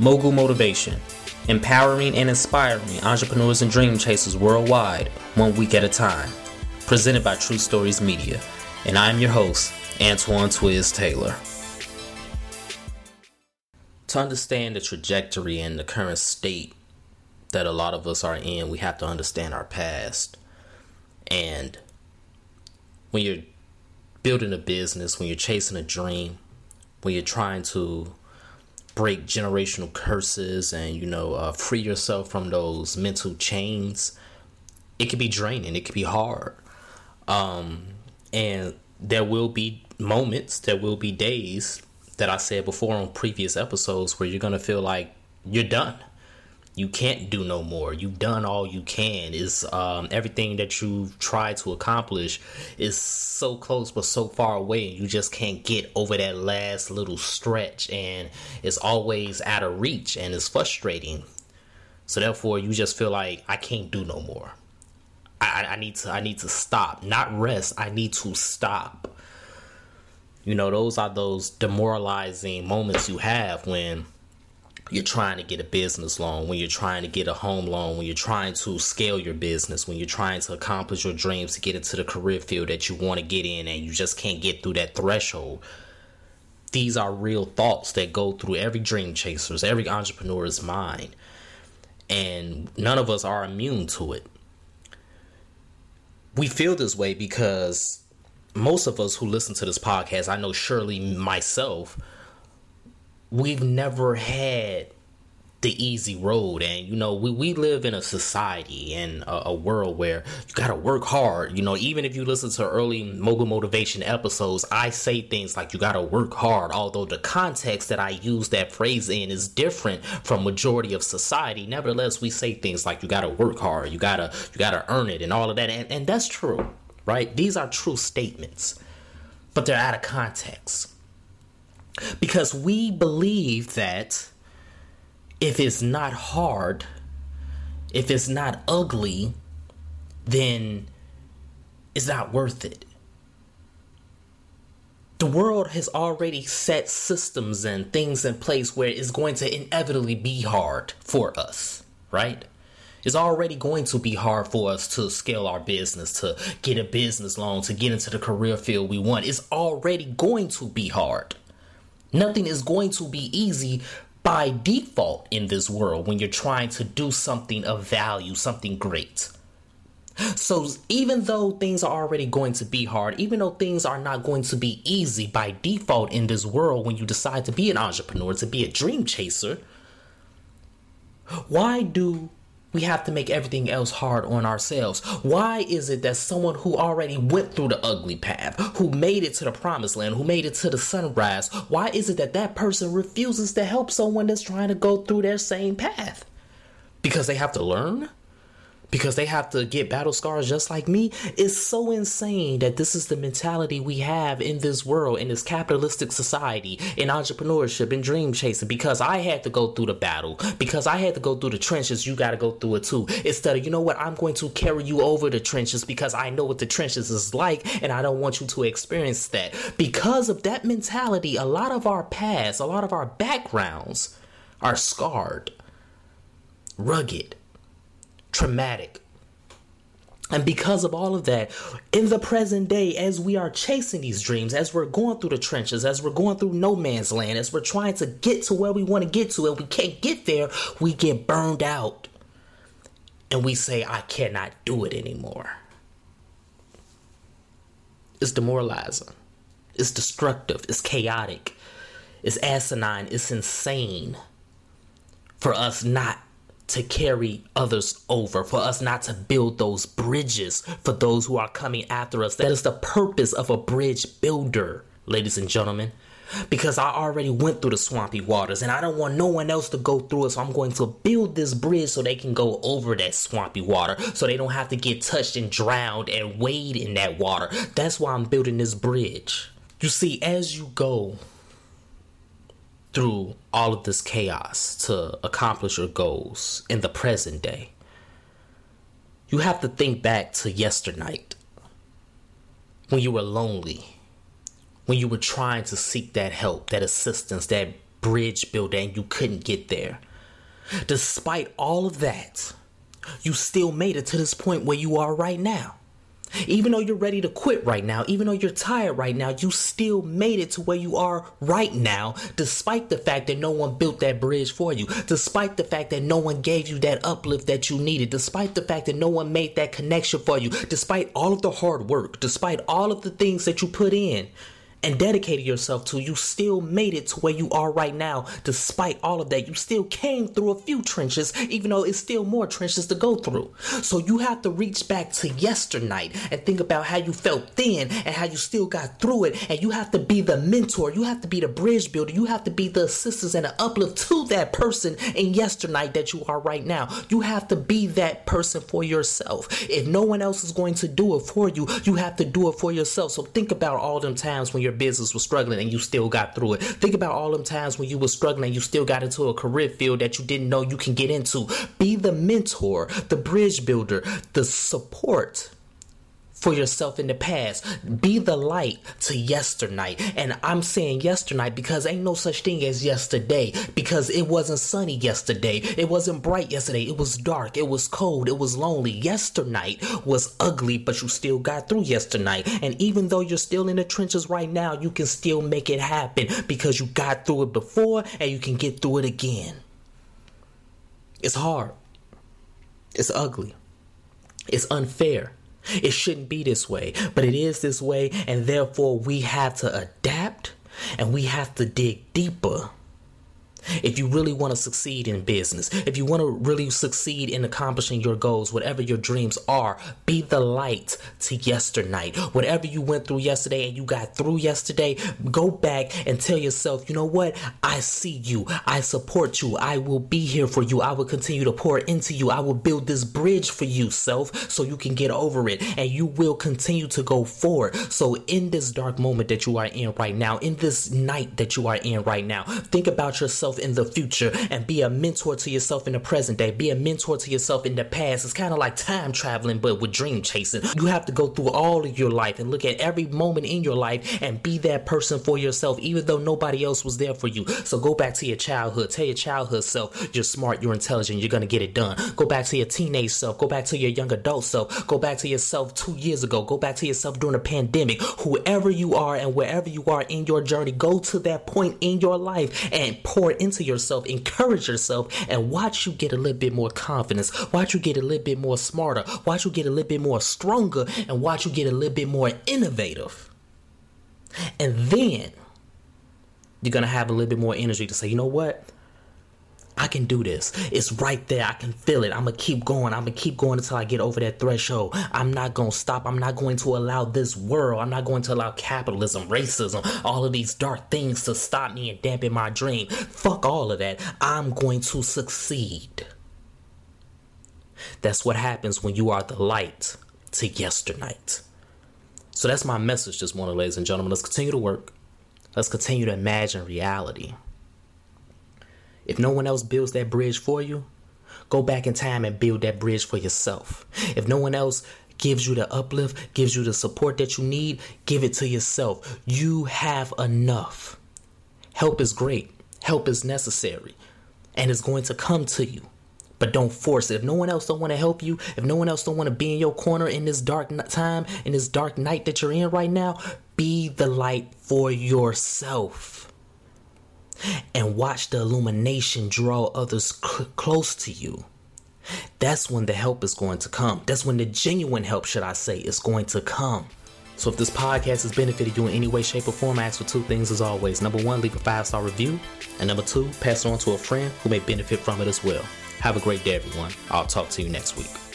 Mogul Motivation, empowering and inspiring entrepreneurs and dream chasers worldwide, one week at a time. Presented by True Stories Media. And I am your host, Antoine Twiz Taylor. To understand the trajectory and the current state that a lot of us are in, we have to understand our past. And when you're building a business, when you're chasing a dream, when you're trying to break generational curses and you know uh, free yourself from those mental chains. It can be draining. It can be hard. Um, and there will be moments there will be days that i said before on previous episodes where you're gonna feel like you're done you can't do no more. You've done all you can. Is um, everything that you've tried to accomplish is so close but so far away. You just can't get over that last little stretch, and it's always out of reach, and it's frustrating. So therefore, you just feel like I can't do no more. I, I need to. I need to stop. Not rest. I need to stop. You know, those are those demoralizing moments you have when you're trying to get a business loan, when you're trying to get a home loan, when you're trying to scale your business, when you're trying to accomplish your dreams to get into the career field that you want to get in and you just can't get through that threshold. These are real thoughts that go through every dream chaser's, every entrepreneur's mind. And none of us are immune to it. We feel this way because most of us who listen to this podcast, I know surely myself, we've never had the easy road. And you know we, we live in a society and a, a, world where you gotta work hard. You know even if you listen to early mogul motivation episodes i say things like you gotta work hard although the context that i use that phrase in is different from majority of society. Nevertheless we say things like you gotta work hard. You gotta you gotta earn it and all of that. And, and that's true right? These are true statements but they're out of context because we believe that if it's not hard, if it's not ugly, then it's not worth it. The world has already set systems and things in place where it's going to inevitably be hard for us, right? It's already going to be hard for us to scale our business, to get a business loan, to get into the career field we want. It's already going to be hard. Nothing is going to be easy by default in this world when you're trying to do something of value, something great. So, even though things are already going to be hard, even though things are not going to be easy by default in this world when you decide to be an entrepreneur, to be a dream chaser, why do we have to make everything else hard on ourselves. Why is it that someone who already went through the ugly path, who made it to the promised land, who made it to the sunrise, why is it that that person refuses to help someone that's trying to go through their same path? Because they have to learn? Because they have to get battle scars just like me is so insane that this is the mentality we have in this world in this capitalistic society in entrepreneurship and dream chasing because i had to go through the battle because i had to go through the trenches you got to go through it too. Instead of you know what i'm going to carry you over the trenches because i know what the trenches is like and i don't want you to experience that. Because of that mentality a lot of our past a lot of our backgrounds are scarred rugged traumatic. And because of all of that, in the present day, as we are chasing these dreams, as we're going through the trenches, as we're going through no man's land, as we're trying to get to where we want to get to and we can't get there, we get burned out. And we say, I cannot do it anymore. It's demoralizing. It's destructive. It's chaotic. It's asinine. It's insane for us not to carry others over, for us not to build those bridges for those who are coming after us. That is the purpose of a bridge builder, ladies and gentlemen. Because I already went through the swampy waters and I don't want no one else to go through it. So I'm going to build this bridge so they can go over that swampy water. So they don't have to get touched and drowned and wade in that water. That's why I'm building this bridge. You see, as you go through all of this chaos to accomplish your goals in the present day, you have to think back to yesternight when you were lonely, when you were trying to seek that help, that assistance, that bridge builder and you couldn't get there. Despite all of that, you still made it to this point where you are right now. Even though you're ready to quit right now, even though you're tired right now, you still made it to where you are right now, despite the fact that no one built that bridge for you, despite the fact that no one gave you that uplift that you needed, despite the fact that no one made that connection for you, despite all of the hard work, despite all of the things that you put in and dedicated yourself to, you still made it to where you are right now. Despite all of that, you still came through a few trenches, even though it's still more trenches to go through. So you have to reach back to yesternight and think about how you felt then and how you still got through it. And you have to be the mentor, you have to be the bridge builder, you have to be the assistance and the uplift to that person in yesternight that you are right now. You have to be that person for yourself. If no one else is going to do it for you, you have to do it for yourself. So think about all them times when you're your business was struggling and you still got through it. Think about all them times when you were struggling and you still got into a career field that you didn't know you can get into. Be the mentor, the bridge builder, the support for yourself in the past. Be the light to yesternight. And I'm saying yesternight because ain't no such thing as yesterday because it wasn't sunny yesterday. It wasn't bright yesterday. It was dark. It was cold. It was lonely. Yesternight was ugly, but you still got through yesternight. And even though you're still in the trenches right now, you can still make it happen because you got through it before and you can get through it again. It's hard. It's ugly. It's unfair. It shouldn't be this way, but it is this way, and therefore we have to adapt and we have to dig deeper if you really want to succeed in business, if you want to really succeed in accomplishing your goals, whatever your dreams are, be the light to yesternight. Whatever you went through yesterday and you got through yesterday, go back and tell yourself, you know what? I see you. I support you. I will be here for you. I will continue to pour into you. I will build this bridge for you, self, so you can get over it and you will continue to go forward. So, in this dark moment that you are in right now, in this night that you are in right now, think about yourself yourself in the future and be a mentor to yourself in the present day. Be a mentor to yourself in the past. It's kind of like time traveling, but with dream chasing. You have to go through all of your life and look at every moment in your life and be that person for yourself, even though nobody else was there for you. So go back to your childhood. Tell your childhood self you're smart, you're intelligent, you're going to get it done. Go back to your teenage self. Go back to your young adult self. Go back to yourself two years ago. Go back to yourself during a pandemic. Whoever you are and wherever you are in your journey, go to that point in your life and pour into yourself, encourage yourself, and watch you get a little bit more confidence. Watch you get a little bit more smarter. Watch you get a little bit more stronger, and watch you get a little bit more innovative. And then you're gonna have a little bit more energy to say, you know what? I can do this. It's right there. I can feel it. I'm going to keep going. I'm going to keep going until I get over that threshold. I'm not going to stop. I'm not going to allow this world, I'm not going to allow capitalism, racism, all of these dark things to stop me and dampen my dream. Fuck all of that. I'm going to succeed. That's what happens when you are the light to yesternight. So that's my message this morning, ladies and gentlemen. Let's continue to work. Let's continue to imagine reality. If no one else builds that bridge for you, go back in time and build that bridge for yourself. If no one else gives you the uplift, gives you the support that you need, give it to yourself. You have enough. Help is great. Help is necessary. And it's going to come to you. But don't force it. If no one else don't want to help you, if no one else don't want to be in your corner in this dark time, in this dark night that you're in right now, be the light for yourself and watch the illumination draw others close to you. That's when the help is going to come. That's when the genuine help, should I say, is going to come. So if this podcast has benefited you in any way, shape, or form, I ask for two things as always. Number one, leave a five star review. And number two, pass it on to a friend who may benefit from it as well. Have a great day, everyone. I'll talk to you next week.